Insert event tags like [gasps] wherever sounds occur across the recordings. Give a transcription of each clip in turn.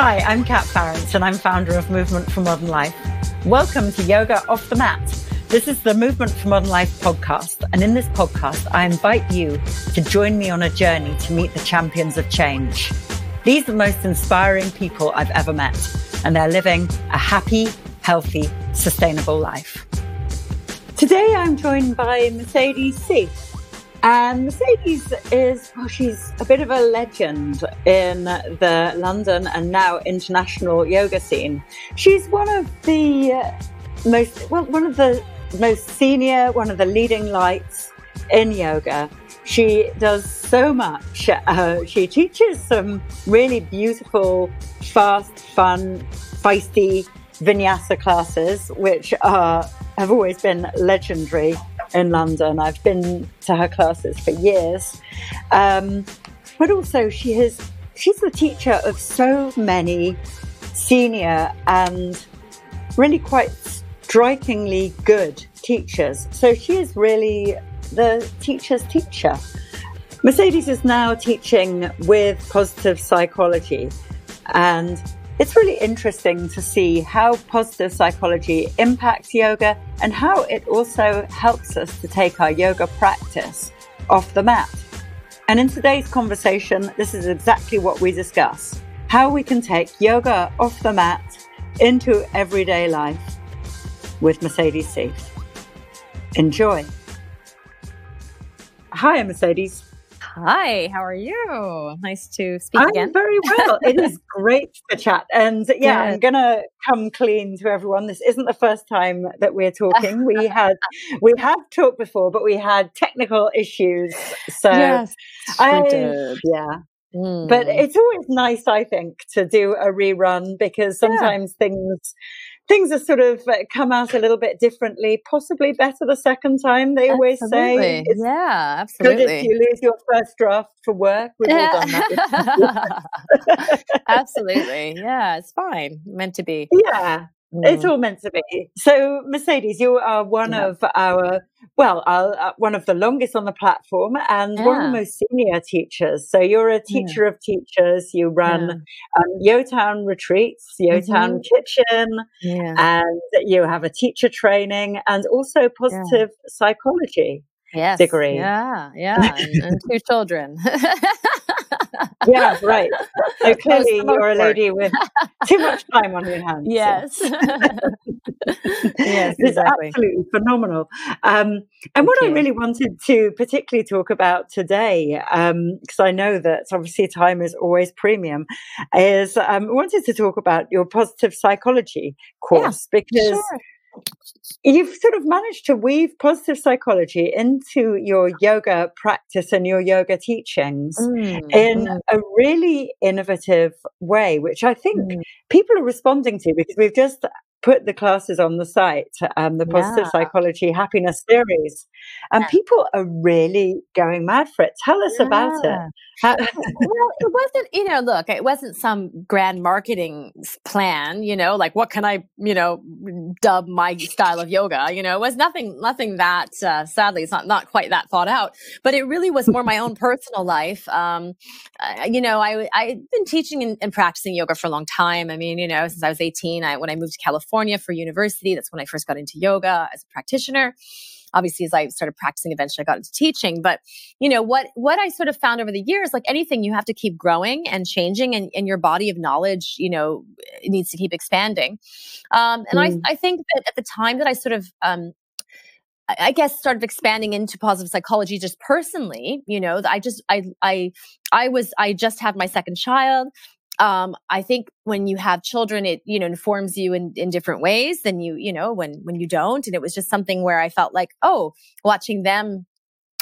Hi, I'm Kat Farrant and I'm founder of Movement for Modern Life. Welcome to Yoga Off the Mat. This is the Movement for Modern Life podcast. And in this podcast, I invite you to join me on a journey to meet the champions of change. These are the most inspiring people I've ever met, and they're living a happy, healthy, sustainable life. Today, I'm joined by Mercedes Sieff. And Mercedes is, well, she's a bit of a legend in the London and now international yoga scene. She's one of the most, well, one of the most senior, one of the leading lights in yoga. She does so much. Uh, she teaches some really beautiful, fast, fun, feisty vinyasa classes, which are, have always been legendary in London. I've been to her classes for years. Um, but also, she has, she's the teacher of so many senior and really quite strikingly good teachers. So she is really the teacher's teacher. Mercedes is now teaching with positive psychology and it's really interesting to see how positive psychology impacts yoga and how it also helps us to take our yoga practice off the mat. And in today's conversation, this is exactly what we discuss how we can take yoga off the mat into everyday life with Mercedes Sieff. Enjoy. Hi, Mercedes. Hi, how are you? Nice to speak again. I'm again. very well. it is [laughs] great to chat. And yeah, I'm going to come clean to everyone. This isn't the first time that we're talking. we [laughs] had, we have talked before, but we had technical issues. So yes, I, did. yeah. Mm. But it's always nice, I think, to do a rerun because sometimes yeah. things things have sort of uh, come out a little bit differently, possibly better the second time. They always absolutely. say, yeah, absolutely. Good if you lose your first draft for work. We've yeah. all done that. [laughs] absolutely, yeah, it's fine. Meant to be. [laughs] Yeah, Mm. It's all meant to be. So, Mercedes, you are one yeah. of our, well, uh, one of the longest on the platform and yeah. one of the most senior teachers. So, you're a teacher yeah. of teachers. You run um, Yotown retreats, Yotown mm-hmm. Kitchen, and you have a teacher training and also positive psychology yes. degree. Yeah, yeah, [laughs] and, and two children. [laughs] yeah, right. So clearly you're a [laughs] lady with too much time on your hands. Yes. So. [laughs] yes, it's absolutely phenomenal. Um, and what you. I really wanted to particularly talk about today, because um, I know that obviously time is always premium, is um, I wanted to talk about your positive psychology course yeah, because. Sure you've sort of managed to weave positive psychology into your yoga practice and your yoga teachings mm, in mm. a really innovative way, which I think mm. people are responding to because we've just put the classes on the site, um, the Positive yeah. Psychology Happiness Series, and yeah. people are really going mad for it. Tell us yeah. about it. How- well, it wasn't, you know, look, it wasn't some grand marketing plan, you know, like what can I, you know, dub my style of yoga, you know, it was nothing, nothing that, uh, sadly, it's not, not quite that thought out, but it really was more my own [laughs] personal life. Um, uh, you know, I, I've been teaching and, and practicing yoga for a long time. I mean, you know, since I was 18, I, when I moved to California, California for university. That's when I first got into yoga as a practitioner. Obviously, as I started practicing, eventually I got into teaching. But you know what what I sort of found over the years, like anything, you have to keep growing and changing, and, and your body of knowledge, you know, needs to keep expanding. Um, and mm. I, I think that at the time that I sort of um, I guess started expanding into positive psychology just personally, you know, I just I I I was I just had my second child um, I think when you have children, it, you know, informs you in, in different ways than you, you know, when, when you don't. And it was just something where I felt like, oh, watching them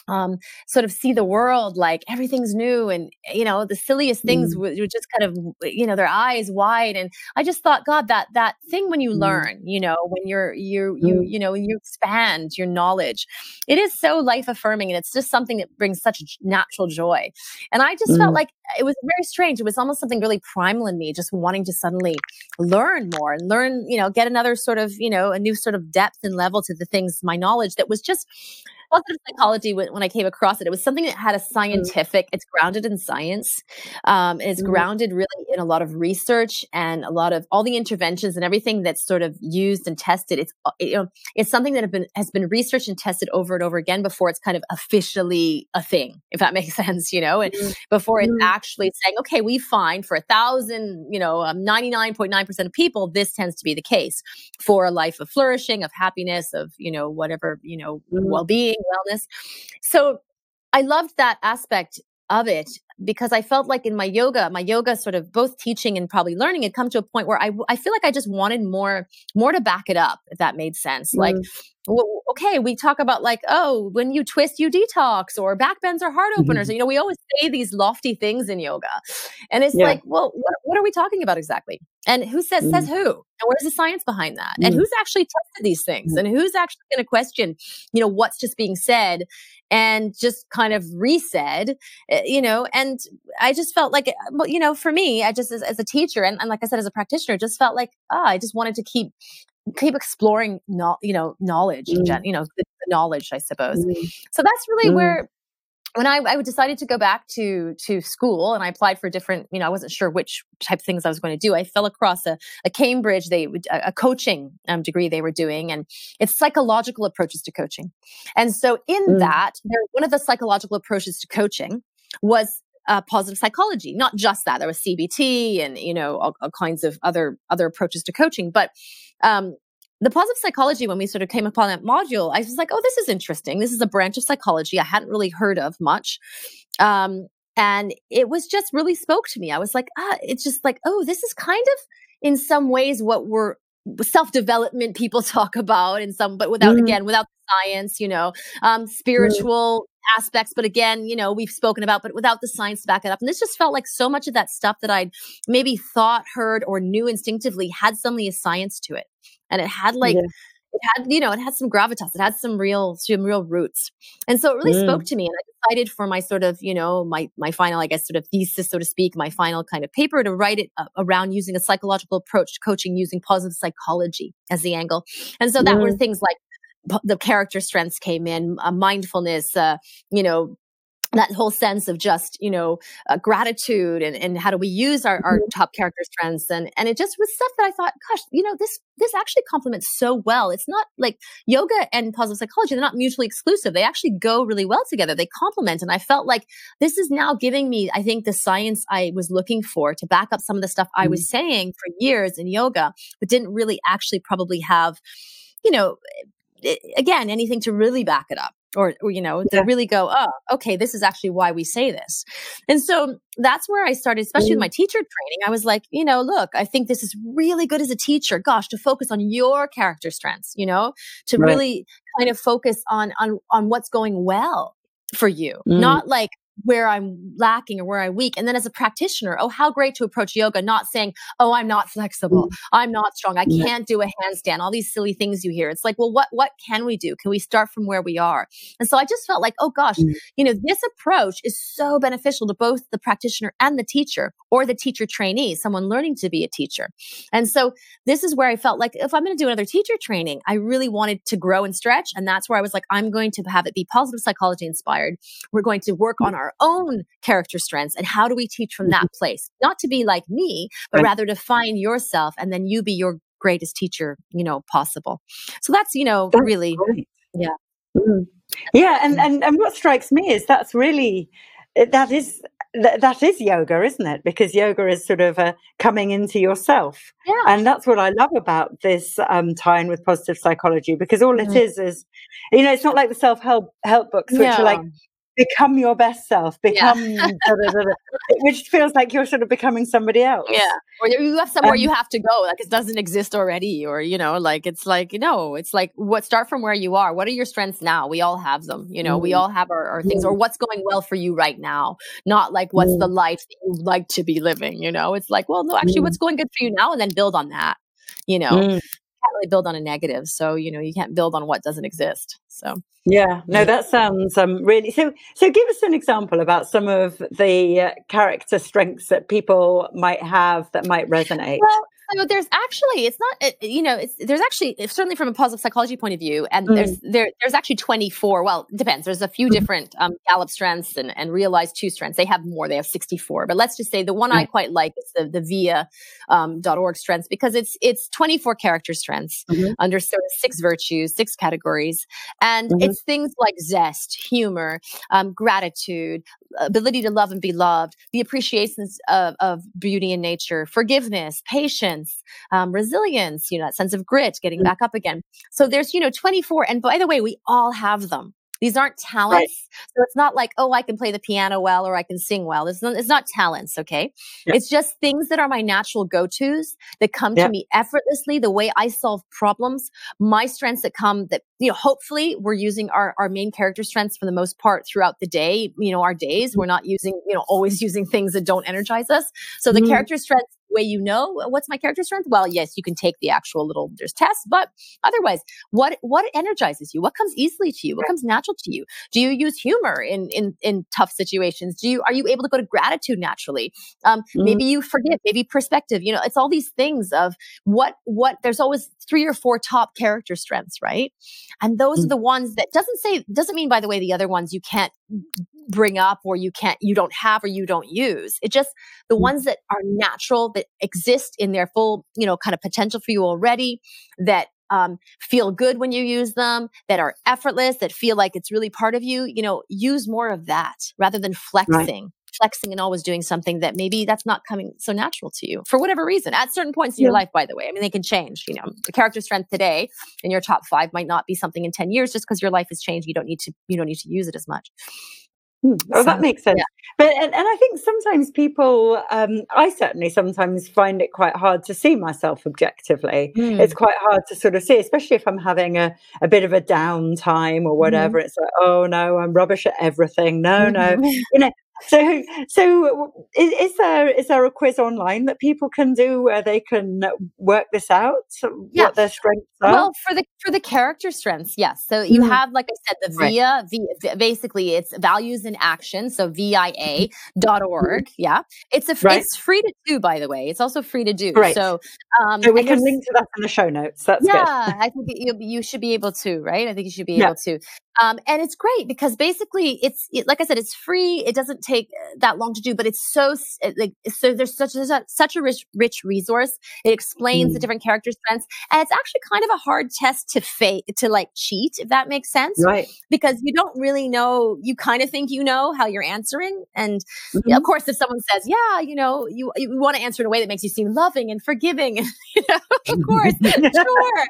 um, sort of see the world like everything's new and you know the silliest things mm. would, would, just kind of you know their eyes wide and i just thought god that that thing when you mm. learn you know when you're you you mm. you know when you expand your knowledge it is so life affirming and it's just something that brings such natural joy and i just felt mm. like it was very strange it was almost something really primal in me just wanting to suddenly learn more and learn you know get another sort of you know a new sort of depth and level to the things my knowledge that was just positive psychology when, when, I came across it, it was something that had a mm. scientific, it's grounded in science. Um, it's mm-hmm. grounded really in a lot of research and a lot of all the interventions and everything that's sort of used and tested. It's uh, you know it's something that have been has been researched and tested over and over again before it's kind of officially a thing, if that [laughs] makes sense, you know, and mm-hmm. before it's mm-hmm. actually saying, okay, we find for a thousand, you know, ninety nine point nine percent of people, this tends to be the case for a life of flourishing, of happiness, of you know whatever you know mm-hmm. well being, wellness. So I loved that aspect of it because I felt like in my yoga, my yoga sort of both teaching and probably learning had come to a point where I, I feel like I just wanted more, more to back it up, if that made sense. Mm. Like, well, okay, we talk about like, oh, when you twist, you detox, or back bends are heart openers. Mm-hmm. You know, we always say these lofty things in yoga, and it's yeah. like, well, what, what, are we talking about exactly? And who says mm says who? And where's the science behind that? mm And who's actually tested these things? mm And who's actually going to question, you know, what's just being said and just kind of resaid, eh, you know? And I just felt like, well, you know, for me, I just as, as a teacher and, and, like I said, as a practitioner, just felt like, ah, oh, I just wanted to keep keep exploring, no, you know, knowledge, mm. gen, you know, knowledge, I suppose. Mm. So that's really mm. where when I, I, decided to go back to to school and I applied for different, you know, I wasn't sure which type of things I was going to do. I fell across a, a Cambridge, they a, coaching um, degree they were doing, and it's psychological approaches to coaching. And so in mm. that, there, one of the psychological approaches to coaching was uh, positive psychology. Not just that, there was CBT and you know all, all kinds of other other approaches to coaching, but um, the positive psychology, when we sort of came upon that module, I was like, oh, this is interesting. This is a branch of psychology I hadn't really heard of much. Um, and it was just really spoke to me. I was like, ah, it's just like, oh, this is kind of in some ways what we're self development people [laughs] talk about in some, but without, mm. again, without the science, you know, um, spiritual mm. aspects. But again, you know, we've spoken about, but without the science to back it up. And this just felt like so much of that stuff that I'd maybe thought, heard, or knew instinctively had suddenly a science to it and it had like yeah. it had you know it had some gravitas it had some real some real roots and so it really mm. spoke to me and i decided for my sort of you know my my final i guess sort of thesis so to speak my final kind of paper to write it around using a psychological approach to coaching using positive psychology as the angle and so that mm. were things like the character strengths came in uh, mindfulness uh, you know that whole sense of just you know uh, gratitude and, and how do we use our, our mm-hmm. top character strengths and and it just was stuff that i thought gosh you know this this actually complements so well it's not like yoga and positive psychology they're not mutually exclusive they actually go really well together they complement and i felt like this is now giving me i think the science i was looking for to back up some of the stuff i was mm-hmm. saying for years in yoga but didn't really actually probably have you know again anything to really back it up or, or you know, to really go, oh, okay, this is actually why we say this. And so that's where I started, especially mm with my teacher training. I was like, you know, look, I think this is really good as a teacher. Gosh, to focus on your character strengths, you know, to right. really kind of focus on on on what's going well for you, mm not like where I'm lacking or where I'm weak. And then as a practitioner, oh, how great to approach yoga, not saying, oh, I'm not flexible. Mm. I'm not strong. I can't do a handstand, all these silly things you hear. It's like, well, what, what can we do? Can we start from where we are? And so I just felt like, oh gosh, mm. you know, this approach is so beneficial to both the practitioner and the teacher or the teacher trainee, someone learning to be a teacher. And so this is where I felt like if I'm going to do another teacher training, I really wanted to grow and stretch. And that's where I was like, I'm going to have it be positive psychology inspired. We're going to work on our our own character strengths and how do we teach from that mm-hmm. place not to be like me but rather to find yourself and then you be your greatest teacher you know possible so that's you know that's really great. yeah mm. yeah and, and and what strikes me is that's really that is that is yoga, isn't it? Because yoga is sort of a coming into yourself, yeah. and that's what I love about this um, tie-in with positive psychology. Because all mm-hmm. it is is, you know, it's not like the self-help help books, which yeah. are like become your best self, become, yeah. da, da, da, which feels like you're sort of becoming somebody else. Yeah. Or you have somewhere um, you have to go, like it doesn't exist already, or, you know, like it's like, you know, it's like what start from where you are. What are your strengths now? We all have them, you know, mm. we all have our, our things, mm. or what's going well for you right now, not like what's mm. the life that you like to be living, you know? It's like, well, no, actually, what's mm. going good for you now, and then build on that, you know? Mm. Can't really build on a negative. So, you know, you can't build on what doesn't exist. So, yeah, no, that sounds um, really so. So, give us an example about some of the uh, character strengths that people might have that might resonate. Well, so there's actually it's not you know it's there's actually certainly from a positive psychology point of view and mm. there's there there's actually 24 well it depends there's a few mm-hmm. different um, gallup strengths and, and Realise2 strengths they have more they have 64 but let's just say the one mm. i quite like is the the via um, .org strengths because it's it's 24 character strengths mm-hmm. under sort of six virtues six categories and mm-hmm. it's things like zest humor um, gratitude ability to love and be loved the appreciations of, of beauty and nature forgiveness patience um, resilience you know that sense of grit getting mm-hmm. back up again so there's you know 24 and by the way we all have them these aren't talents. Right. So it's not like, oh, I can play the piano well or I can sing well. It's not, it's not talents. Okay. It's just things that are my natural go-tos that come to me effortlessly. The way I solve problems, my strengths that come that, you know, hopefully we're using our, our main character strengths for the most part throughout the day. You know, our days, we're not using, you know, always [laughs] using things that don't energize us. So the mm. character strengths way you know what's my character strength? Well, yes, you can take the actual little there's tests, but otherwise, what what energizes you? What comes easily to you? What comes natural to you? Do you use humor in in in tough situations? Do you are you able to go to gratitude naturally? Um, mm-hmm. Maybe you forgive. Maybe perspective. You know, it's all these things of what what. There's always three or four top character strengths, right? And those mm-hmm. are mm. the ones that doesn't say doesn't mean by the way the other ones you can't bring up or you can't you don't have or you don't use it just the mm-hmm. ones that are natural that exist in their full you know kind of potential for you already that um, feel good when you use them that are effortless that feel like it's really part of you you know use more of that rather than flexing right. flexing and always doing something that maybe that's not coming so natural to you for whatever reason at certain points in yeah. your life by the way i mean they can change you know the character strength today in your top five might not be something in 10 years just because your life has changed you don't need to you don't need to use it as much Hmm. Oh, so, that makes sense. Yeah. But and, and I think sometimes people, um, I certainly sometimes find it quite hard to see myself objectively. Mm. It's quite hard to sort of see, especially if I'm having a, a bit of a downtime or whatever. Mm. It's like, oh no, I'm rubbish at everything. No, no. you know, so so is, is, there is there a quiz online that people can do where they can work this out yeah. what their strengths are well for the for the character strengths yes so you mm. have like i said the via right. v, basically it's values in action so via.org mm-hmm. yeah it's a right. it's free to do by the way it's also free to do right. so um so we can link to that in the show notes that's yeah i think you, you should be able to right i think you should be yeah. able to um, and it's great because basically it's it, like I said, it's free. It doesn't take uh, that long to do, but it's so like so. There's such a, such a rich rich resource. It explains mm. the different character strengths, and it's actually kind of a hard test to fake to like cheat, if that makes sense. Right. Because you don't really know. You kind of think you know how you're answering, and mm-hmm. of course, if someone says, "Yeah, you know," you you want to answer in a way that makes you seem loving and forgiving, and [laughs] you know, of course, sure.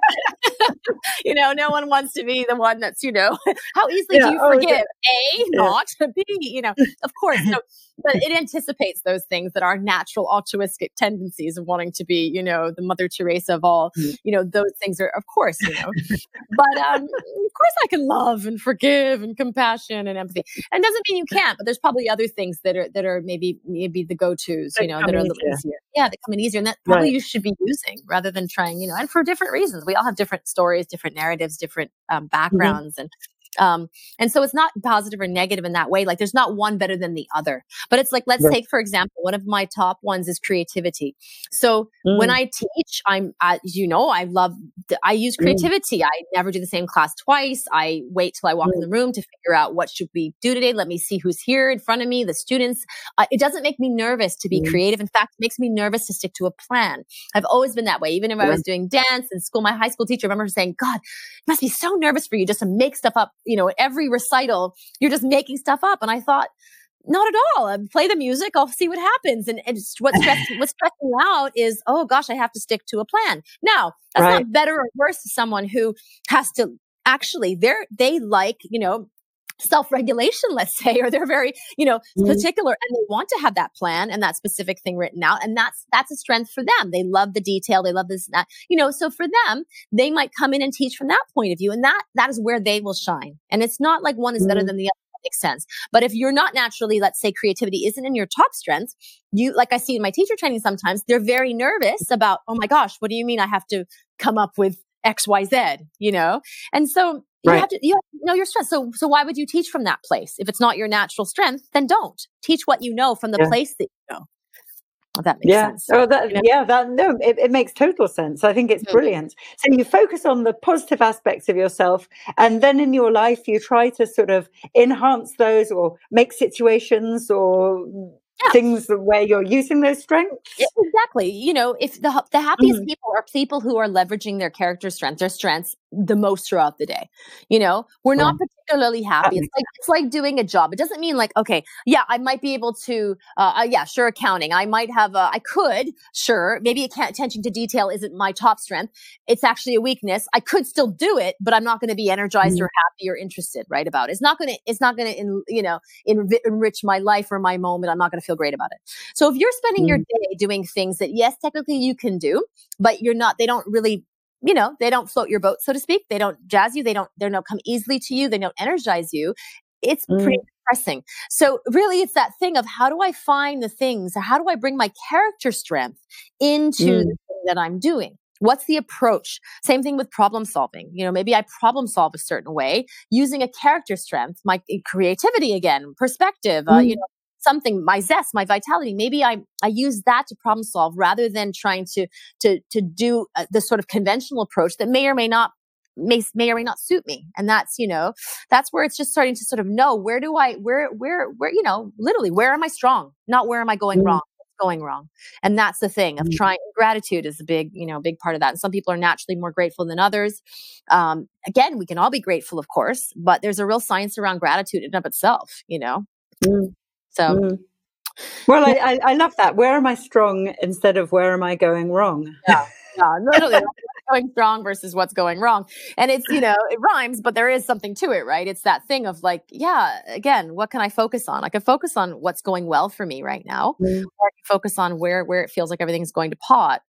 [laughs] you know, no one wants to be the one that's you know [laughs] how easily yeah, do you oh, forgive? A, not. [laughs] B, you know, of course. So, but it anticipates those things that are natural altruistic tendencies of wanting to be, you know, the Mother Teresa of all. Mm. You know, those things are, of course, you know. but um, of course, I can love and forgive and compassion and empathy. And doesn't mean you can't, but there's probably other things that are that are maybe maybe the go tos, you know, that are a little easier. easier. Yeah, they come in easier, and that probably right. you should be using rather than trying, you know, and for different reasons. We all have different stories, different narratives, different um, mm-hmm. backgrounds, mm-hmm. and um, and so it's not positive or negative in that way. Like there's not one better than the other. But it's like, let's right. take, for example, one of my top ones is creativity. So mm. when I teach, I'm, as you know, I love, I use mm. creativity. Mm. I never do the same class twice. I wait till I walk mm. in the room to figure out what should we do today. Let me see who's here in front of me, the students. Uh, it doesn't make me nervous to be mm. creative. In fact, it makes me nervous to stick to a plan. I've always been that way. Even if I was doing dance in school, my high school teacher, I remember saying, God, it must be so nervous for you just to make stuff up you know, every recital, you're just making stuff up. And I thought, not at all. I play the music. I'll see what happens. And, and [laughs] what's stressing, what's stressing out is, oh gosh, I have to stick to a plan. Now, that's right. not better or worse to someone who has to actually, they're, they like, you know, self-regulation let's say or they're very you know mm-hmm. particular and they want to have that plan and that specific thing written out and that's that's a strength for them they love the detail they love this and that you know so for them they might come in and teach from that point of view and that that is where they will shine and it's not like one is mm-hmm. better than the other makes sense but if you're not naturally let's say creativity isn't in your top strengths you like i see in my teacher training sometimes they're very nervous about oh my gosh what do you mean i have to come up with xyz you know and so you right. have to you have to know your strength. So so why would you teach from that place? If it's not your natural strength, then don't. Teach what you know from the yeah. place that you know. That makes yeah. sense. Oh, that, you know? yeah, that no, it, it, makes total sense. I think it's mm-hmm. brilliant. So you focus on the positive aspects of yourself, and then in your life, you try to sort of enhance those or make situations or yeah. things where you're using those strengths. Yeah, exactly. You know, if the the happiest mm. people are people who are leveraging their character strengths, their strengths the most throughout the day. You know, we're not particularly happy. It's like it's like doing a job. It doesn't mean like okay, yeah, I might be able to, uh, uh yeah, sure, accounting. I might have, a, I could, sure, maybe attention to detail isn't my top strength. It's actually a weakness. I could still do it, but I'm not going to be energized mm. or happy or interested, right? About it. It's not going to, it's not going to, you know, enrich my life or my moment. I'm not going to feel great about it. So if you're spending mm. your day doing things that yes, technically you can do, but you're not, they don't really you know, they don't float your boat, so to speak. They don't jazz you. They don't, they don't come easily to you. They don't energize you. It's mm. pretty depressing. So really it's that thing of how do I find the things how do I bring my character strength into mm. the thing that I'm doing? What's the approach? Same thing with problem solving. You know, maybe I problem solve a certain way using a character strength, my creativity again, perspective, mm. uh, you mm. know, something, my zest, my vitality. Maybe I, I use that to problem solve rather than trying to, to, to do uh, the sort of conventional approach that may or may not may, may or may not suit me. And that's, you know, that's where it's just starting to sort of know where do I, where, where, where, you know, literally, where am I strong? Not where am I going mm. wrong? going wrong and that's the thing of mm. trying gratitude is a big you know big part of that and some people are naturally more grateful than others um, again we can all be grateful of course but there's a real science around gratitude in and of itself you know mm. So. Mm. Well, I, I, I, love that. Where am I strong instead of where am I going wrong? Yeah, [laughs] yeah, going strong versus what's going wrong. And it's, you know, it rhymes, but there is something to it, right? It's that thing of like, yeah, again, what can I focus on? I can focus on what's going well for me right now, mm. or I can focus on where where it feels like everything's going to pot.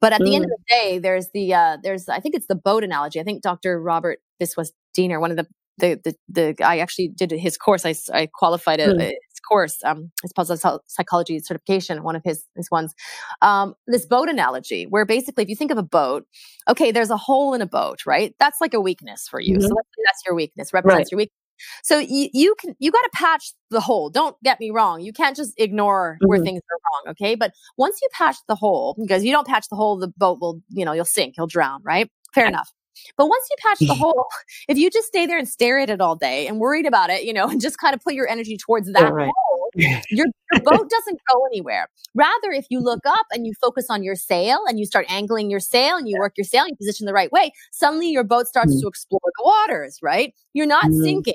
But at mm. the end of mm. the day, there's the uh, there's I think it's the boat analogy. I think Dr. Robert Biswas Diener, one of the the the, the I actually did his course. I, I qualified a, mm course, um, his positive psychology certification, one of his, his ones, um, this boat analogy, where basically, if you think of a boat, okay, there's a hole in a boat, right? That's like a weakness for you. Mm-hmm. So that's your weakness, represents right. your weakness. So you, you can you got to patch the hole. Don't get me wrong. You can't just ignore mm-hmm. where things are wrong, okay? But once you patch the hole, because you don't patch the hole, the boat will, you know, you'll sink, you'll drown, right? Fair enough. But once you patch the [laughs] hole, if you just stay there and stare at it all day and worried about it, you know, [laughs] and just kind of put your energy towards that right. hole, [laughs] your, your boat doesn't go anywhere. Rather, if you look up and you focus on your sail and you start angling your sail and you work your sail and you position the right way, suddenly your boat starts mm-hmm. to explore the waters, right? You're not mm-hmm. sinking,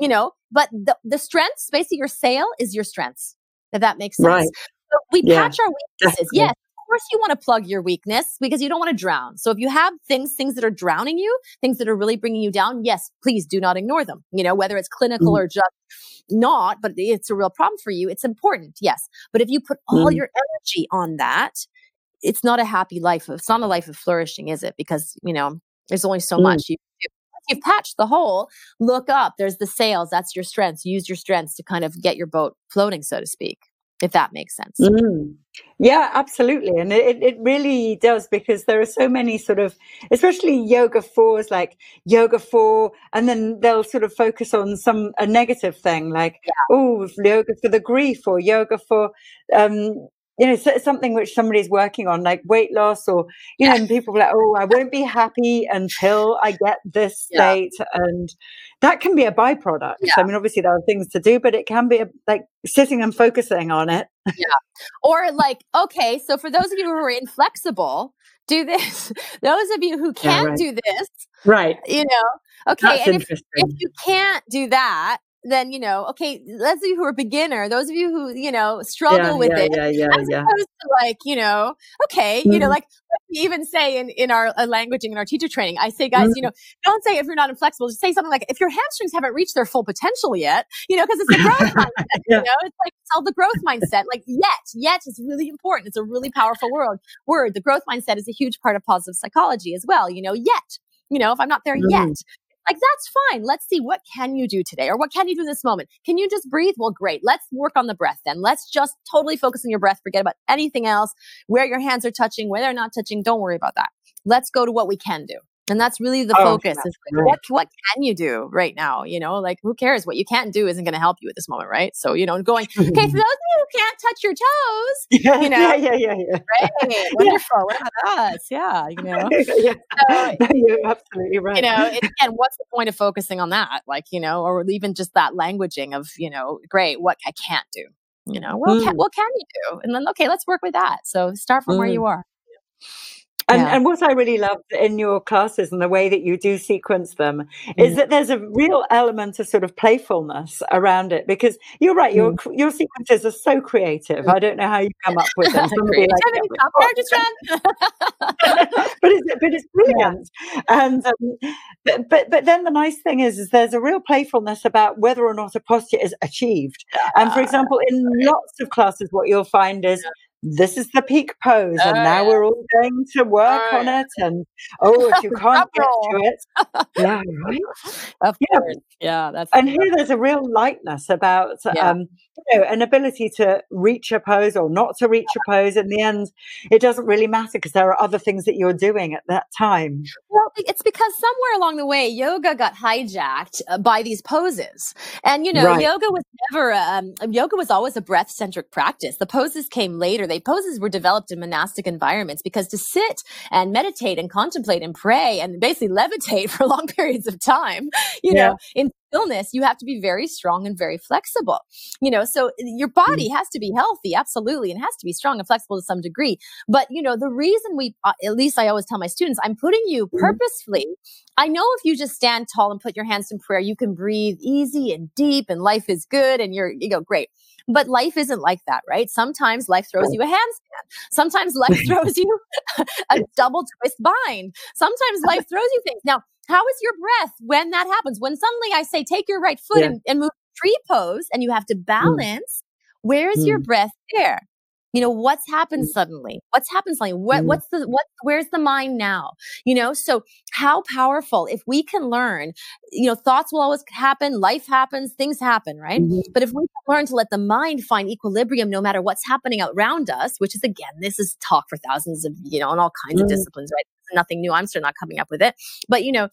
you know, but the, the strengths, basically your sail is your strengths, if that makes sense. Right. So we yeah. patch our weaknesses. Yes, course you want to plug your weakness because you don't want to drown. So if you have things, things that are drowning you, things that are really bringing you down, yes, please do not ignore them. You know, whether it's clinical mm. or just not, but it's a real problem for you. It's important. Yes. But if you put all mm. your energy on that, it's not a happy life. It's not a life of flourishing, is it? Because, you know, there's only so mm. much you do you've patched the hole, look up. There's the sails. That's your strengths. Use your strengths to kind of get your boat floating, so to speak if that makes sense. Mm. Yeah, absolutely. And it, it really does because there are so many sort of, especially yoga fours, like yoga for, and then they'll sort of focus on some, a negative thing like, yeah. oh, yoga for the grief or yoga for, um, you know, something which somebody's working on, like weight loss, or you know, and people are like, "Oh, I won't be happy until I get this state," yeah. and that can be a byproduct. Yeah. I mean, obviously there are things to do, but it can be a, like sitting and focusing on it. yeah, or like, okay, so for those of you who are inflexible, do this. [laughs] those of you who can't yeah, right. do this, right? You know, okay, That's and if, if you can't do that, then you know, okay, those of you who are beginner, those of you who you know struggle yeah, with yeah, it, yeah, yeah, as yeah. opposed to like you know, okay, mm-hmm. you know, mm-hmm. like we even say in in our uh, languaging in our teacher training, I say, guys, mm-hmm. you know, don't say if you're not inflexible, just say something like if your hamstrings haven't reached their full potential yet, you know, because it's the growth [laughs] mindset. You know, it's like tell the growth mindset, like yet, yet is really important. It's a really powerful word. Word. The growth mindset is a huge part of positive psychology as well. You know, yet you know if i'm not there mm-hmm. yet like, that's fine. Let's see what can you do today or what can you do in this moment? Can you just breathe? Well, great. Let's work on the breath then. Let's just totally focus on your breath. Forget about anything else, where your hands are touching, where they're not touching. Don't worry about that. Let's go to what we can do. And that's really the oh, focus is like, what what can you do right now you know? Like who cares? What you can't do isn't going to help you at this moment right? So you know going okay for [laughs] those of you who can't touch your toes yeah, you know? yeah yeah yeah, yeah. Right, [laughs] wonderful. What about us. Yeah you know? [laughs] Yeah. So, you're absolutely right. you know it, and what's the point of focusing on that? Like you know or even just that languaging of you know great what i can't do you know? Well mm. can, what can you do? And then okay let's work with that. So start from mm. where you are and, yeah. and what I really love in your classes and the way that you do sequence them mm. is that there's a real element of sort of playfulness around it because you're right, your mm. your sequences are so creative. Mm. I don't know how you come up with them. [laughs] Somebody like, [laughs] but it's but it's [laughs] brilliant. Yeah. And um, but, but but then the nice thing is is there's a real playfulness about whether or not a posture is achieved. And for example, in lots of classes, what you'll find is this is the peak pose, and now we're all going to work oh, on it. And oh, if you [laughs] can't get to it, [laughs] yeah, right, of yeah. course, yeah, that's. And here, there's a real lightness about yeah. um, you know, an ability to reach a pose or not to reach a pose. In the end, it doesn't really matter because there are other things that you're doing at that time. Well, it's because somewhere along the way, yoga got hijacked uh, by these poses, and you know, right. yoga was never um, yoga was always a breath centric practice. The poses came later. They poses were developed in monastic environments because to sit and meditate and contemplate and pray and basically levitate [laughs] for long periods of time, you yeah. know, in illness, you have to be very strong and very flexible. You know, so your body mm. has to be healthy, absolutely, and has to be strong and flexible to some degree. But, you know, the reason we, uh, at least I always tell my students, I'm putting you mm-hmm. purposefully. I know if you just stand tall and put your hands in prayer, you can breathe easy and deep and life is good and you're, you go, great. But life isn't like that, right? Sometimes life throws you a handstand. Sometimes life [laughs] throws you [laughs] a double twist bind. Sometimes life throws you things. Now, how is your breath when that happens? When suddenly I say, take your right foot yeah. and, and, move tree pose and you have to mm. balance, mm. where's mm. your breath there? You know, what's happened mm. suddenly? What's happened suddenly? What, mm. what's the, what, where's the mind now? You know, so how powerful if we can learn, you know, thoughts will always happen, life happens, things happen, right? Mm-hmm. But if we can learn to let the mind find equilibrium no matter what's happening around us, which is again, this is talk for thousands of, you know, and all kinds mm. of disciplines, right? Nothing new. I'm still not coming up with it. But, you know,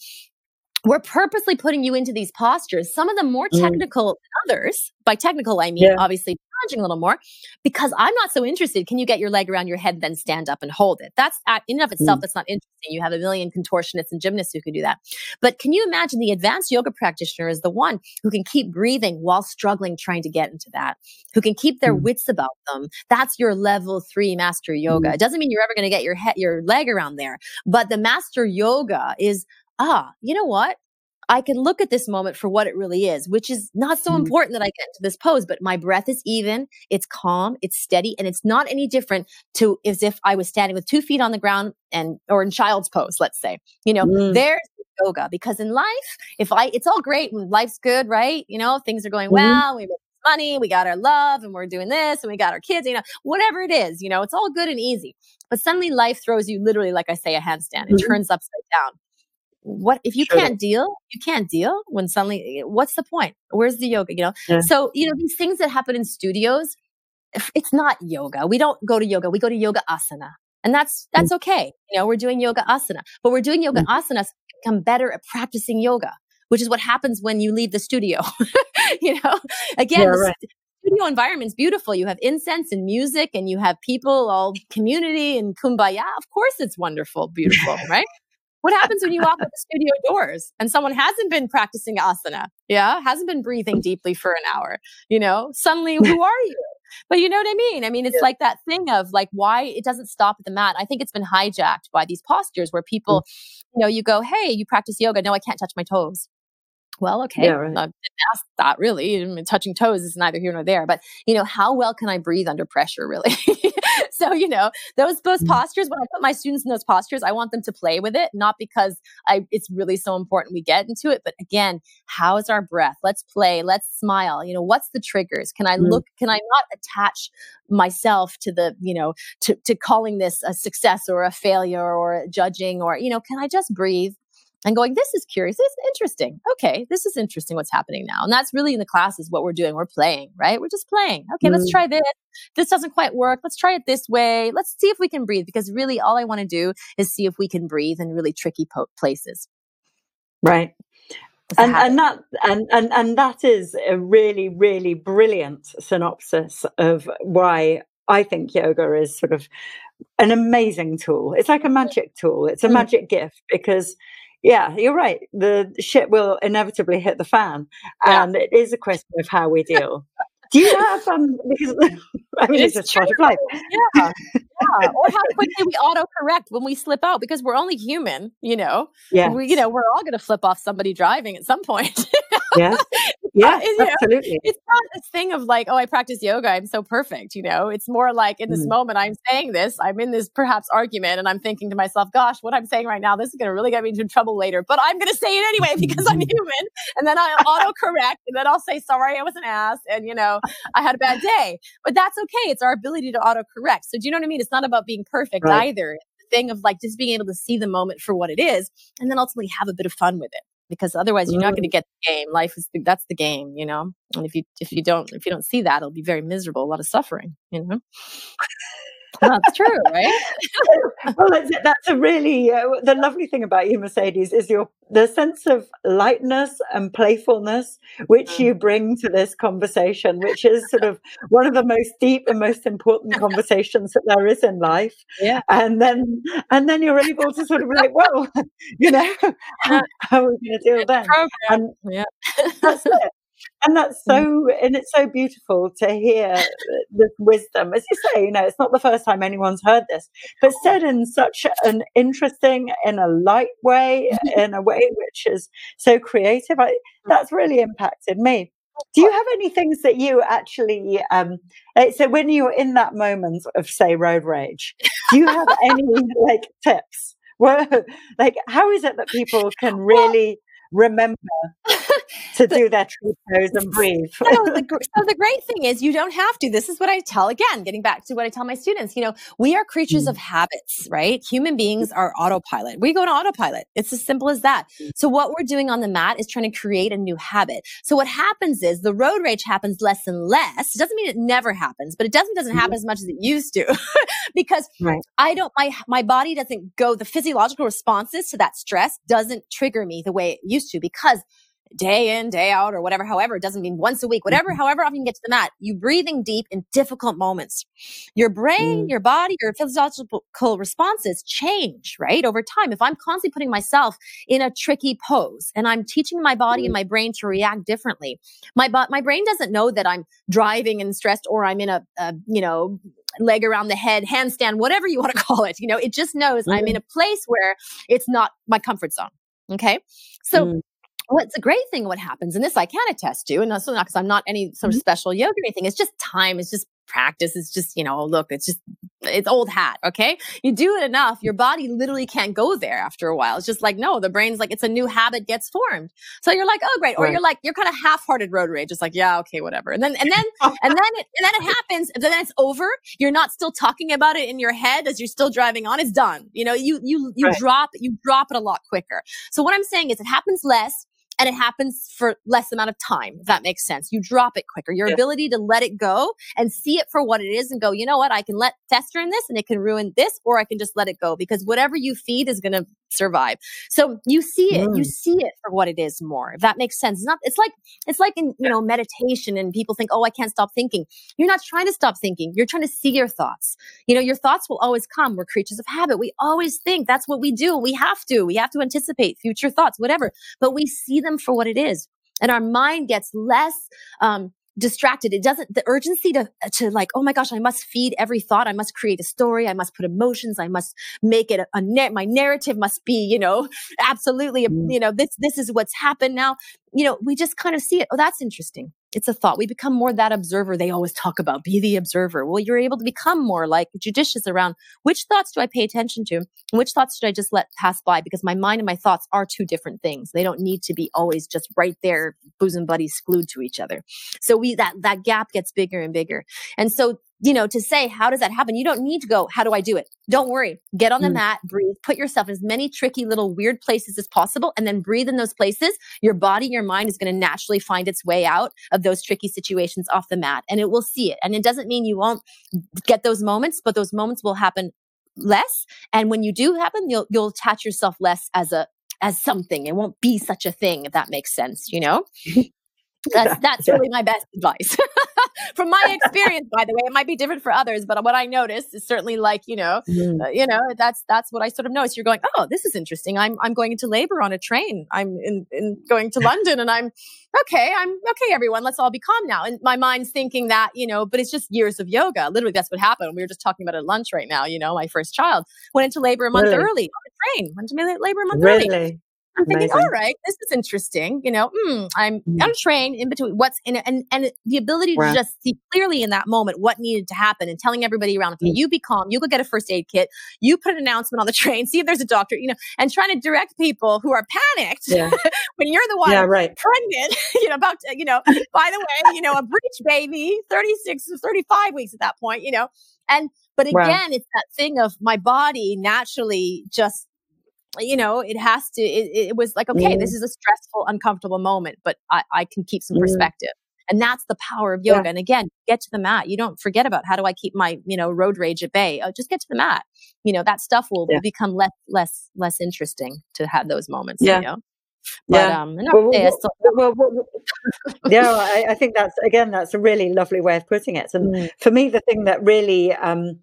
we're purposely putting you into these postures, some of them more mm. technical mm. than others. By technical, I mean yeah. obviously challenging a little more because I'm not so interested. Can you get your leg around your head, then stand up and hold it? That's in and of itself, mm. that's not interesting. You have a million contortionists and gymnasts who can do that. But can you imagine the advanced yoga practitioner is the one who can keep breathing while struggling trying to get into that, who can keep their mm. wits about them. That's your level three master yoga. Mm. It doesn't mean you're ever going to get your head, your leg around there, but the master yoga is ah, you know what? I can look at this moment for what it really is, which is not so mm-hmm. important that I get into this pose, but my breath is even, it's calm, it's steady, and it's not any different to as if I was standing with two feet on the ground and or in child's pose, let's say. You know, mm. there's yoga because in life, if I it's all great and life's good, right? You know, things are going mm-hmm. well, we make money, we got our love, and we're doing this, and we got our kids, you know, whatever it is, you know, it's all good and easy. But suddenly life throws you literally, like I say, a handstand. It mm-hmm. turns upside down what if you sure. can't deal you can't deal when suddenly what's the point? Where's the yoga you know? Yeah. so you know these things that happen in studios it's not yoga. We don't go to yoga. We go to yoga asana. And that's that's mm. okay. You know we're doing yoga asana. But we're doing yoga mm. asana to become better at practicing yoga which is what happens when you leave the studio [laughs] you know? Again yeah, right. studio environment's beautiful. You have incense and music and you have people all community and kumbaya. Of course it's wonderful beautiful right what happens when you walk out the studio doors and someone hasn't been practicing asana? Yeah, hasn't been breathing deeply for an hour. You know, suddenly, [laughs] who are you? But you know what I mean? I mean, it's yeah. like that thing of like why it doesn't stop at the mat. I think it's been hijacked by these postures where people, mm. you know, you go, hey, you practice yoga. No, I can't touch my toes well, okay, yeah, right. I didn't ask that really. I mean, touching toes is neither here nor there. But you know, how well can I breathe under pressure, really? [laughs] so you know, those those mm-hmm. postures. When I put my students in those postures, I want them to play with it, not because I it's really so important we get into it, but again, how is our breath? Let's play. Let's smile. You know, what's the triggers? Can I mm-hmm. look? Can I not attach myself to the you know to to calling this a success or a failure or judging or you know? Can I just breathe? And going, this is curious. This is interesting. Okay, this is interesting what's happening now. And that's really in the classes what we're doing. We're playing, right? We're just playing. Okay, mm. let's try this. This doesn't quite work. Let's try it this way. Let's see if we can breathe because really all I want to do is see if we can breathe in really tricky po- places. Right. And, and that and, and and that is a really really brilliant synopsis of why I think yoga is sort of an amazing tool. It's like a magic tool. It's a mm. magic gift because yeah, you're right. The shit will inevitably hit the fan, yeah. and it is a question of how we [laughs] deal. Do you have um? Because [laughs] I mean, it's, it's just part of life. Yeah, yeah. Or how [laughs] quickly we autocorrect when we slip out because we're only human. You know. Yeah. We, you know, we're all going to flip off somebody driving at some point. Yes. Yeah, absolutely. [laughs] Know, it's not this thing of like, oh, I practice yoga. I'm so perfect. You know, it's more like in this mm. moment, I'm saying this, I'm in this perhaps argument, and I'm thinking to myself, gosh, what I'm saying right now, this is going to really get me into trouble later. But I'm going to say it anyway because I'm [laughs] human. And then I'll autocorrect, and then I'll say, sorry, I was an ass, and you know, I had a bad day. But that's okay. It's our ability to autocorrect. So do you know what I mean? It's not about being perfect right. either. Thing of like just being able to see the moment for what it is, and then ultimately have a bit of fun with it because otherwise you're not going to mm. get the game. Life is that's the game, you know. And if you if you don't if you don't see that, it'll be very miserable, a lot of suffering, you know. That's true, right? [laughs] well, that's, that's a really uh, the lovely thing about you, Mercedes, is your the sense of lightness and playfulness which mm. you bring to this conversation, which is sort of one of the most deep and most important conversations that there is in life. Yeah, and then and then you're able to sort of like, well, [laughs] you know, how, [laughs] how are we going to deal then? And yeah, that's it and that's mm. so and it's so beautiful to hear this wisdom. As you say you know it's not the first time anyone's heard this but said in such an interesting in a light way [laughs] in a way which is so creative I, that's really impacted me. Do you have any things that you actually um so when you're in that moment of say road rage do you have [laughs] any like tips? Where like how is it that people can really remember [laughs] to do their tree pose and [laughs] breathe. so, the, so the great thing is you don't have to. This is what I tell again, getting back to what I tell my students. You know, we are creatures mm. of habits, right? Human beings are autopilot. We go to autopilot. It's as simple as that. Mm. So what we're doing on the mat is trying to create a new habit. So what happens is the road rage happens less and less. It doesn't mean it never happens, but it doesn't doesn't happen mm. as much as it used to [laughs] because right. I don't my my body doesn't go the physiological responses to that stress doesn't trigger me the way it used to because day in, day out, or whatever, however, it doesn't mean once a week, whatever, mm-hmm. however often you get to the mat, you breathing deep in difficult moments. Your brain, mm. your body, your physiological responses change, right? Over time. If I'm constantly putting myself in a tricky pose and I'm teaching my body mm. and my brain to react differently, my, bo- my brain doesn't know that I'm driving and stressed or I'm in a, a you know, leg around the head, handstand, whatever you want to [laughs] call it. You know, it just knows mm. I'm in mm. a place where it's not my comfort zone. Okay. So mm what's a great thing what happens and this i can attest to and also not because i'm not any sort of mm-hmm. special yoga or anything it's just time it's just practice it's just you know look it's just it's old hat okay? You do it enough your body literally can't go there after a while. It's just like no the brain's like it's a new habit gets formed. So you're like oh great or right. you're like you're kind of half-hearted road rage. Just like yeah okay whatever. And then and then [laughs] and then it, and then it happens and then it's over. You're not still talking about it in your head as you're still driving on. It's done. You know you you you right. drop you drop it a lot quicker. So what i'm saying is it happens less and it happens for less amount of time if that makes sense. You drop it quicker. Your yeah. ability to let it go and see it for what it is and go you know what? I can let fester in this and it can ruin this or i can just let it go. Because whatever you feed is going to survive. So you see it mm. you see it for what it is more if that makes sense. It's not it's like it's like in you know meditation and people think oh i can't stop thinking. You're not trying to stop thinking. You're trying to see your thoughts. You know your thoughts will always come. We're creatures of habit. We always think. That's what we do. We have to. We have to anticipate future thoughts whatever. But we see them for what it is. And our mind gets less, um, distracted. It doesn't, the urgency to, to like, oh my gosh, I must feed every thought. I must create a story. I must put emotions. I must make it a, a my narrative must be, you know, [laughs] absolutely, mm. you know, this, this is what's happened now. You know, we just kind of see it. Oh, that's interesting it's a thought. We become more that observer they always talk about. Be the observer. Well, you're able to become more like judicious around which thoughts do I pay attention to? Which thoughts should I just let pass by? Because my mind and my thoughts are two different things. They don't need to be always just right there, bosom buddies glued to each other. So we, that, that gap gets bigger and bigger. And so you know, to say, how does that happen? You don't need to go, how do I do it? Don't worry. Get on the mm. mat, breathe, put yourself in as many tricky little weird places as possible, and then breathe in those places. Your body, your mind is going to naturally find its way out of those tricky situations off the mat and it will see it. And it doesn't mean you won't get those moments, but those moments will happen less. And when you do happen, you'll, you'll attach yourself less as a, as something. It won't be such a thing, if that makes sense, you know? [laughs] That's that's really my best advice. [laughs] From my experience, by the way, it might be different for others, but what I noticed is certainly like you know, mm. uh, you know, that's that's what I sort of noticed. You're going, oh, this is interesting. I'm I'm going into labor on a train. I'm in, in going to [laughs] London, and I'm okay. I'm okay. Everyone, let's all be calm now. And my mind's thinking that you know, but it's just years of yoga. Literally, that's what happened. We were just talking about at lunch right now. You know, my first child went into labor a month really? early on a train. Went to labor a month really? early. I'm thinking, Amazing. all right, this is interesting. You know, mm, I'm mm. on a train in between what's in it, and and the ability to just see clearly in that moment what needed to happen, and telling everybody around, okay, mm. you be calm, you go get a first aid kit, you put an announcement on the [laughs] train, see if there's a doctor, you know, and trying to direct people who are panicked yeah. [laughs] when you're the one yeah, right. pregnant, [laughs] you know, about to, you know, by the way, you know, a breech baby, 36, 35 weeks at that point, you know, and but again, wow. it's that thing of my body naturally just you know, it has to, it, it was like, okay, mm. this is a stressful, uncomfortable moment, but I, I can keep some mm. perspective. And that's the power of yoga. Yeah. And again, get to the mat. You don't forget about how do I keep my, you know, road rage at bay. Oh, just get to the mat. You know, that stuff will yeah. become less, less, less interesting to have those moments. Yeah. You know? But, yeah. Um, well, well, well, yeah, I, I, think that's again, that's a really lovely way of putting it. And mm. for me, the thing that really um,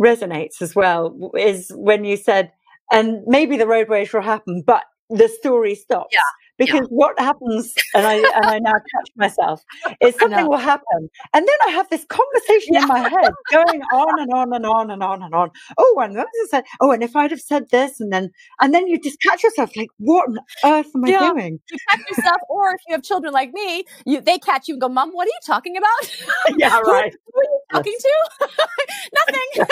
resonates as well is when you said and maybe the road rage will happen, but the story stops. Yeah. Because yeah. what happens, and I and I now catch myself, [laughs] is something will happen, and then I have this conversation yeah. in my head going on and on and on and on and on. Oh, and then I said, oh, and if I'd have said this, and then and then you just catch yourself like, what on earth am I doing? You catch yourself, or if you have children like me, you they catch you and go, Mom, what are you talking about? [laughs] Yeah, [laughs] right. who, who, are you talking to? Nothing.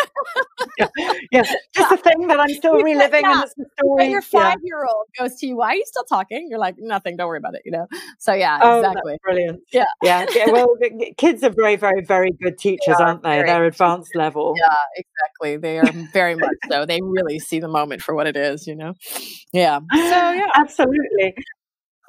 yeah. yeah. just a thing that I'm still reliving, and it's the story. And your five year old goes to you, why are you still talking? You're like like nothing. Don't worry about it. You know. So yeah, oh, exactly. brilliant. Yeah. yeah. Yeah. Well, [laughs] kids are very, very, very good teachers, yeah, aren't they? They're advanced level. Yeah, exactly. They are very much so. They really see the moment for what it is. You know. Yeah. So [gasps] yeah. Absolutely.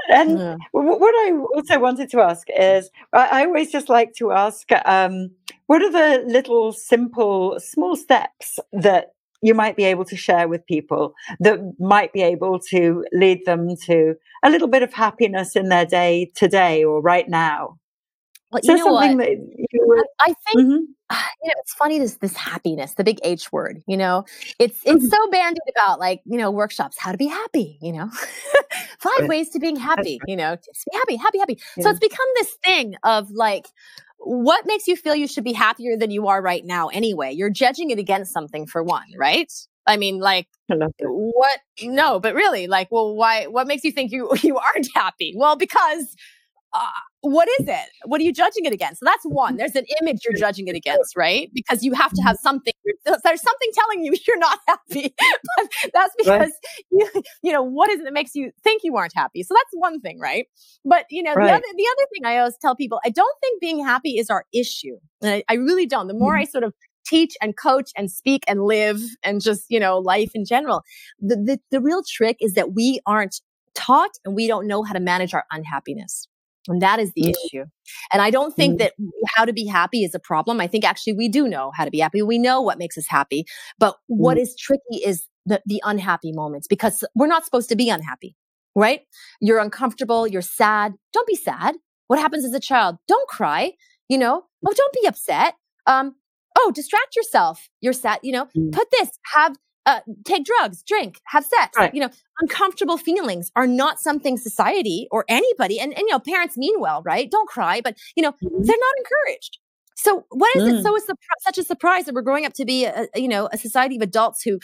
And yeah. what I also wanted to ask is, I always just like to ask, um, what are the little simple, small steps that you might be able to share with people that might be able to lead them to a little bit of happiness in their day today or right now? Well, you know what? You I think mm-hmm. [sighs] you know it's funny this this happiness, the big H word. You know, it's it's mm-hmm. so bandied about, like you know, workshops, how to be happy. You know, [laughs] five ways to being happy. You know, just be happy, happy, happy. Yeah. So it's become this thing of like, what makes you feel you should be happier than you are right now anyway? You're judging it against something for one, right? I mean, like, what? No, but really, like, well, why? What makes you think you [laughs] you aren't happy? Well, because uh, what is it? What are you judging it against? So that's one. There's an image you're judging it against, right? Because you have to have something. There's something telling you [laughs] you're not happy. [laughs] but that's because right. you, you know, what is it that makes you think you aren't happy? So that's one thing, right? But you know, right. the other the other thing I always tell people, I don't think being happy is our issue. I, I, really don't. The more mm-hmm. I sort of teach and coach and speak and live and just you know life in general, the the, the real trick is that we aren't taught and we don't know how to manage our unhappiness. And that is the mm. issue. And I don't think mm. that how to be happy is a problem. I think actually we do know how to be happy. We know what makes us happy. But what mm. is tricky is the, the unhappy moments because we're not supposed to be unhappy, right? You're uncomfortable. You're sad. Don't be sad. What happens as a child? Don't cry. You know, oh, don't be upset. Um, oh, distract yourself. You're sad. You know, put this, have uh, take drugs, drink, have sex. Right. You know, uncomfortable feelings are not something society or anybody, and, and you know, parents mean well, right? Don't cry, but you know, mm-hmm. they're not encouraged. So what is mm. it so such a surprise that we're growing up to be a, you know a society of adults who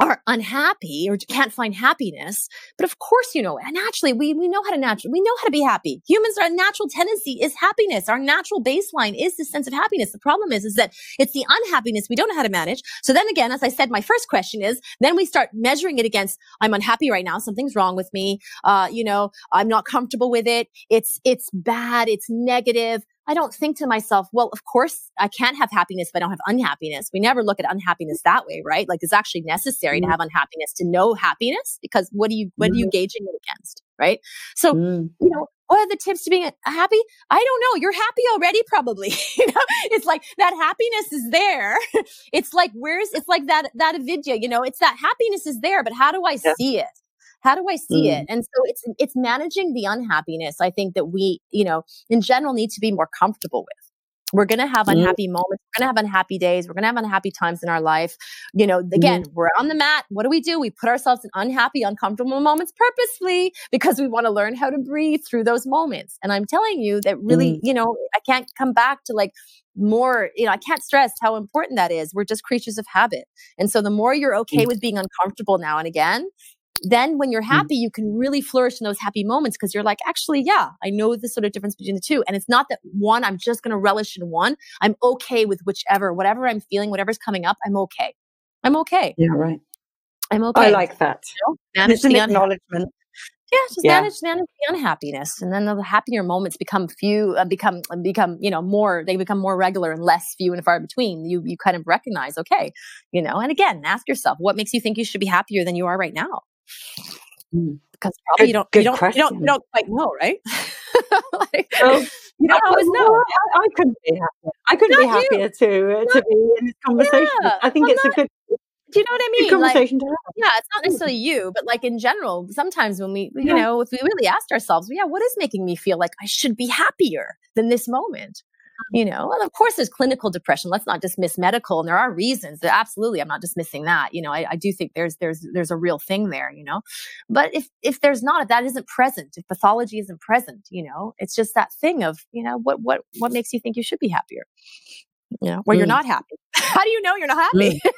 are unhappy or can't find happiness. But of course, you know, naturally, we, we know how to naturally, we know how to be happy. Humans, our natural tendency is happiness. Our natural baseline is this sense of happiness. The problem is, is that it's the unhappiness we don't know how to manage. So then again, as I said, my first question is, then we start measuring it against, I'm unhappy right now. Something's wrong with me. Uh, you know, I'm not comfortable with it. It's, it's bad. It's negative. I don't think to myself, well, of course I can't have happiness if I don't have unhappiness. We never look at unhappiness that way, right? Like it's actually necessary mm. to have unhappiness to know happiness because what are you, what mm. are you gauging it against? Right. So, mm. you know, what are the tips to being happy? I don't know. You're happy already, probably. [laughs] you know, it's like that happiness is there. [laughs] it's like, where's, it's like that, that avidya, you know, it's that happiness is there, but how do I yeah. see it? How do I see mm. it? And so it's it's managing the unhappiness. I think that we, you know, in general need to be more comfortable with. We're going to have mm. unhappy mm. moments. We're going to have unhappy days. We're going to have unhappy times in our life. You know, again, mm. we're on the mat. What do we do? We put ourselves in unhappy, uncomfortable moments purposefully because we want to learn how to breathe through those moments. And I'm telling you that really, mm. you know, I can't come back to like more, you know, I can't stress how important that is. We're just creatures of habit. And so the more you're okay mm. with being uncomfortable now and again, then when you're mm. happy, you can really flourish in those happy moments because you're like, actually, yeah, I know the sort of difference between the two. And it's not that one, I'm just going to relish in one. I'm okay with whichever, whatever I'm feeling, whatever's coming up, I'm okay. I'm okay. Yeah, right. I'm okay. I like that. You know, manage the acknowledgement. Yeah, just yeah. manage manage the unhappiness, and then the happier moments become few, uh, become become you know more. They become more regular and less few and far between. You you kind of recognize, okay, you know. And again, ask yourself, what makes you think you should be happier than you are right now? Mm. Because probably good, you don't you don't, you don't you don't quite know, right? [laughs] like, well, you don't always know. Well, I, I, couldn't be happier. I couldn't not be happier to uh, to be in this conversation. Yeah. I think well, it's not, a good do you know what I mean? conversation like, to have. Yeah, it's not necessarily you, but like in general, sometimes when we, you yeah. know, if we really asked ourselves, yeah, what is making me feel like I should be happier than this moment? You know and of course there's clinical depression. Let's not dismiss medical and there are reasons that absolutely i'm not dismissing that. You know I, I, do think there's there's there's a real thing there you know? But if if there's not if that isn't present if pathology isn't present you know it's just that thing of you know what what what makes you think you should be happier? You know where mm. you're not happy. [laughs] How do you know you're not happy? Mm.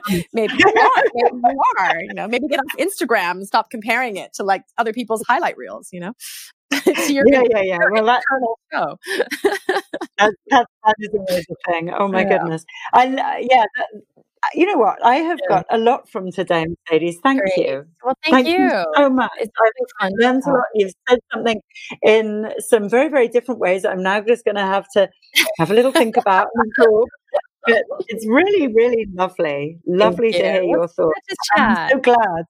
[laughs] maybe you are maybe you are you know? Maybe get off instagram and stop comparing it to like other people's highlight reels you know [laughs] yeah, yeah, yeah. Well, that, show. [laughs] that, that, that is always a thing. Oh my yeah. goodness. And uh, yeah, that, uh, you know what? I have yeah. got a lot from today, Mercedes. Thank Great. you. Well, thank, thank you. you. so much. It's I've learned a lot. You've said something in some very, very different ways. I'm now just going to have to have a little think about. But [laughs] it's really, really lovely. Lovely to hear your thoughts. I'm so glad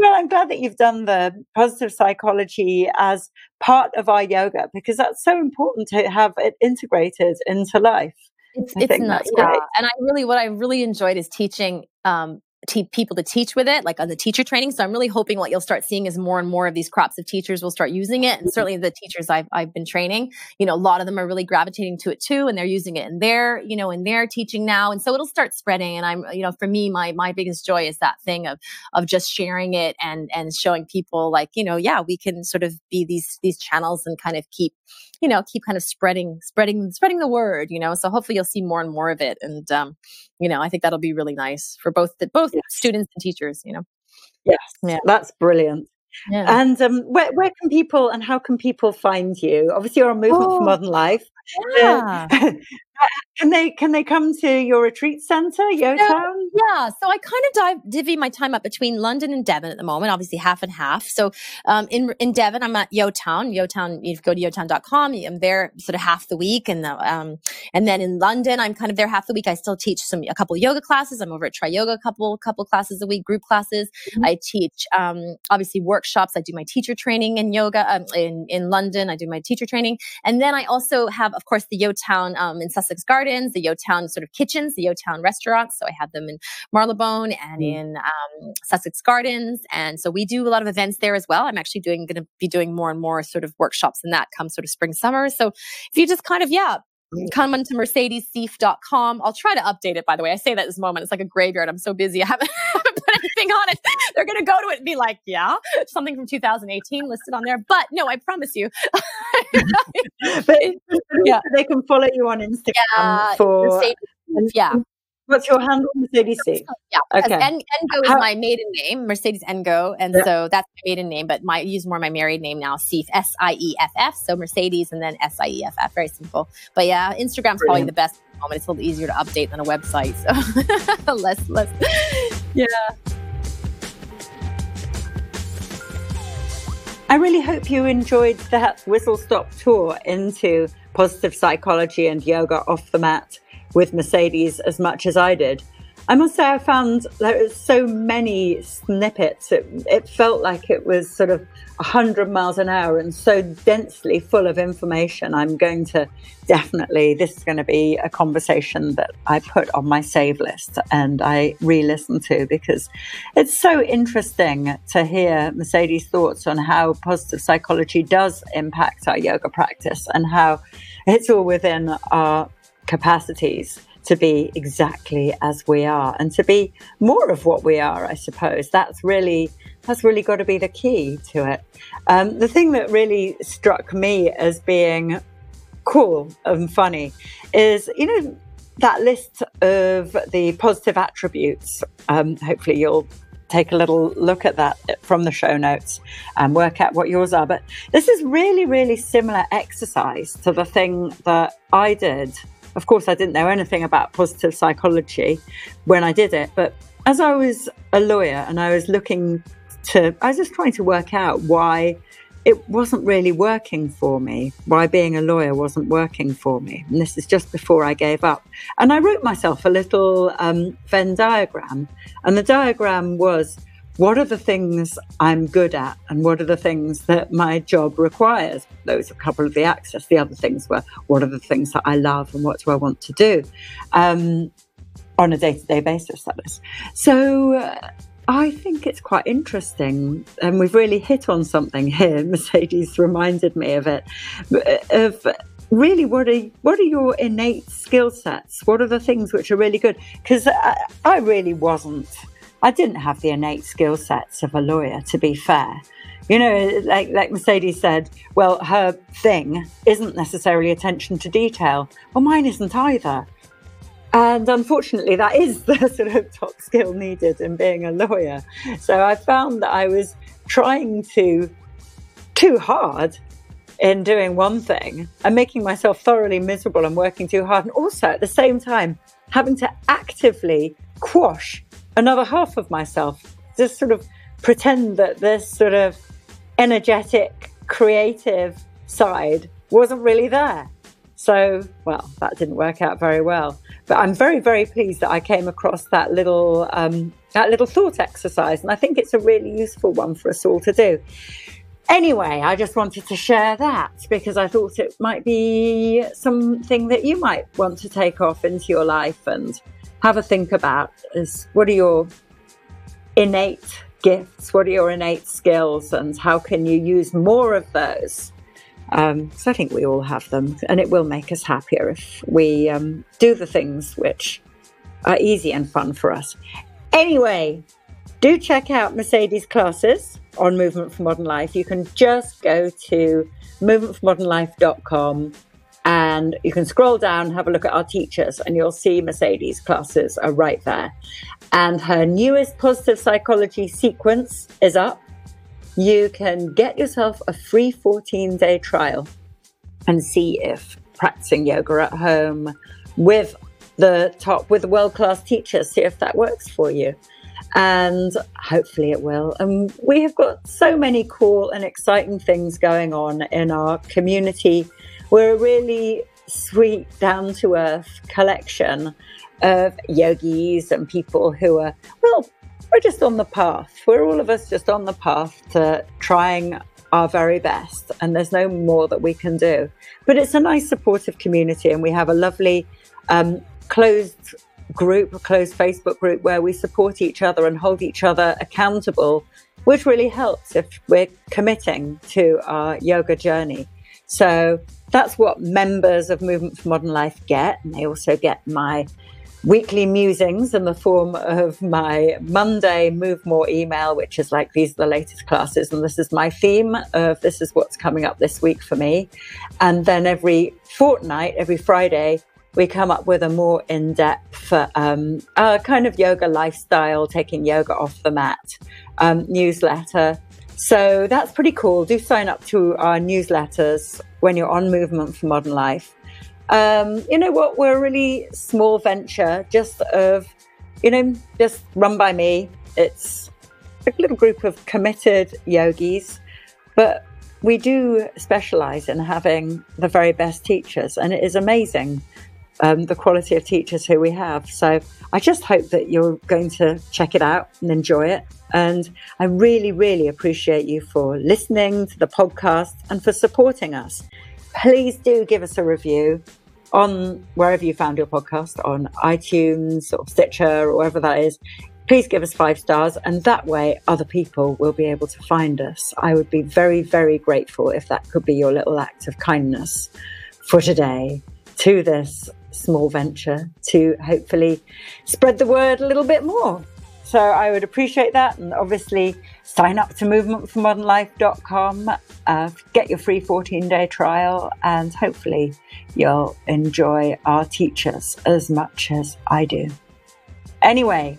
well, I'm glad that you've done the positive psychology as part of our yoga because that's so important to have it integrated into life. It's, it's not, yeah. And I really, what I really enjoyed is teaching um, people to teach with it, like on the teacher training. So I'm really hoping what you'll start seeing is more and more of these crops of teachers will start using it. And certainly the teachers I've, I've been training, you know, a lot of them are really gravitating to it too. And they're using it in their, you know, in their teaching now. And so it'll start spreading. And I'm, you know, for me, my, my biggest joy is that thing of, of just sharing it and, and showing people like, you know, yeah, we can sort of be these, these channels and kind of keep, you know, keep kind of spreading, spreading, spreading the word, you know. So hopefully you'll see more and more of it. And um, you know, I think that'll be really nice for both the both yes. students and teachers, you know. Yes. Yeah. That's brilliant. Yeah. And um, where, where can people and how can people find you? Obviously, you're on Movement oh, for Modern Life. Yeah. Uh, [laughs] [laughs] can they can they come to your retreat center, Yeotown? So, yeah, so I kind of dive, divvy my time up between London and Devon at the moment, obviously half and half. So um, in in Devon, I'm at Yeotown. Yeotown, you go to yeotown.com. I'm there sort of half the week, and the, um, and then in London, I'm kind of there half the week. I still teach some a couple yoga classes. I'm over at triyoga a couple couple classes a week, group classes. Mm-hmm. I teach um, obviously workshops. I do my teacher training in yoga um, in in London. I do my teacher training, and then I also have, of course, the Yeotown um, in Sussex Gardens, the Yeotown sort of kitchens, the Yeotown restaurants. So I have them in Marylebone and mm. in um, Sussex Gardens. And so we do a lot of events there as well. I'm actually doing going to be doing more and more sort of workshops in that come sort of spring, summer. So if you just kind of, yeah, come onto mercedessieff.com. I'll try to update it, by the way. I say that this moment. It's like a graveyard. I'm so busy. I haven't, [laughs] anything on it. They're going to go to it and be like, yeah, something from 2018 listed on there. But no, I promise you. [laughs] but yeah. they can follow you on Instagram yeah, for. Mercedes, mm-hmm. yeah. What's your handle, Mercedes C? Yeah, okay. En- Ngoh is my maiden name, Mercedes Ngoh, and yeah. so that's my maiden name. But my I use more my married name now, Sieff, S I E F F. So Mercedes and then S I E F F. Very simple. But yeah, Instagram's Brilliant. probably the best moment. It's a little easier to update than a website. So [laughs] less, less. Yeah. I really hope you enjoyed that whistle stop tour into positive psychology and yoga off the mat with Mercedes as much as I did. I must say, I found there were so many snippets. It, it felt like it was sort of 100 miles an hour and so densely full of information. I'm going to definitely, this is going to be a conversation that I put on my save list and I re listen to because it's so interesting to hear Mercedes' thoughts on how positive psychology does impact our yoga practice and how it's all within our capacities to be exactly as we are and to be more of what we are, I suppose. That's really that's really got to be the key to it. Um, the thing that really struck me as being cool and funny is, you know, that list of the positive attributes. Um, hopefully, you'll take a little look at that from the show notes and work out what yours are. But this is really, really similar exercise to the thing that I did of course, I didn't know anything about positive psychology when I did it, but as I was a lawyer and I was looking to, I was just trying to work out why it wasn't really working for me, why being a lawyer wasn't working for me. And this is just before I gave up. And I wrote myself a little um, Venn diagram. And the diagram was what are the things I'm good at and what are the things that my job requires? Those are a couple of the axes. The other things were what are the things that I love and what do I want to do um, on a day to day basis, that is. So uh, I think it's quite interesting. And we've really hit on something here. [laughs] Mercedes reminded me of it. Of really what are what are your innate skill sets what are the things which are really good because I, I really wasn't I didn't have the innate skill sets of a lawyer, to be fair. You know, like, like Mercedes said, well, her thing isn't necessarily attention to detail. Well, mine isn't either. And unfortunately, that is [laughs] the sort of top skill needed in being a lawyer. So I found that I was trying to too hard in doing one thing and making myself thoroughly miserable and working too hard. And also at the same time, having to actively quash another half of myself, just sort of pretend that this sort of energetic, creative side wasn't really there. So, well, that didn't work out very well. But I'm very, very pleased that I came across that little um, that little thought exercise, and I think it's a really useful one for us all to do. Anyway, I just wanted to share that because I thought it might be something that you might want to take off into your life and have a think about is what are your innate gifts? What are your innate skills? And how can you use more of those? Um, so I think we all have them, and it will make us happier if we um, do the things which are easy and fun for us. Anyway, do check out Mercedes classes on Movement for Modern Life. You can just go to movementformodernlife.com and you can scroll down, have a look at our teachers, and you'll see Mercedes classes are right there. And her newest positive psychology sequence is up. You can get yourself a free 14 day trial and see if practicing yoga at home with the top, with the world class teachers, see if that works for you. And hopefully it will. And we have got so many cool and exciting things going on in our community we're a really sweet, down to earth collection of yogis and people who are, well, we're just on the path. We're all of us just on the path to trying our very best, and there's no more that we can do. But it's a nice, supportive community, and we have a lovely um, closed group, a closed Facebook group where we support each other and hold each other accountable, which really helps if we're committing to our yoga journey. So that's what members of Movement for Modern Life get. And they also get my weekly musings in the form of my Monday Move More email, which is like, these are the latest classes. And this is my theme of this is what's coming up this week for me. And then every fortnight, every Friday, we come up with a more in depth um, uh, kind of yoga lifestyle, taking yoga off the mat um, newsletter so that's pretty cool. Do sign up to our newsletters when you're on Movement for Modern Life. Um, you know what? We're a really small venture, just of, you know, just run by me. It's a little group of committed yogis, But we do specialize in having the very best teachers, and it is amazing um, the quality of teachers who we have. So I just hope that you're going to check it out and enjoy it. And I really, really appreciate you for listening to the podcast and for supporting us. Please do give us a review on wherever you found your podcast on iTunes or Stitcher or wherever that is please give us five stars, and that way other people will be able to find us. I would be very, very grateful if that could be your little act of kindness for today to this small venture to hopefully spread the word a little bit more. So I would appreciate that. And obviously, sign up to movementformodernlife.com, uh, get your free 14 day trial, and hopefully, you'll enjoy our teachers as much as I do. Anyway,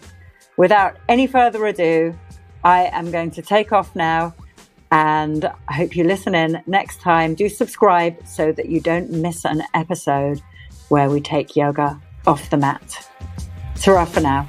without any further ado, I am going to take off now. And I hope you listen in next time. Do subscribe so that you don't miss an episode where we take yoga off the mat. Ta for now.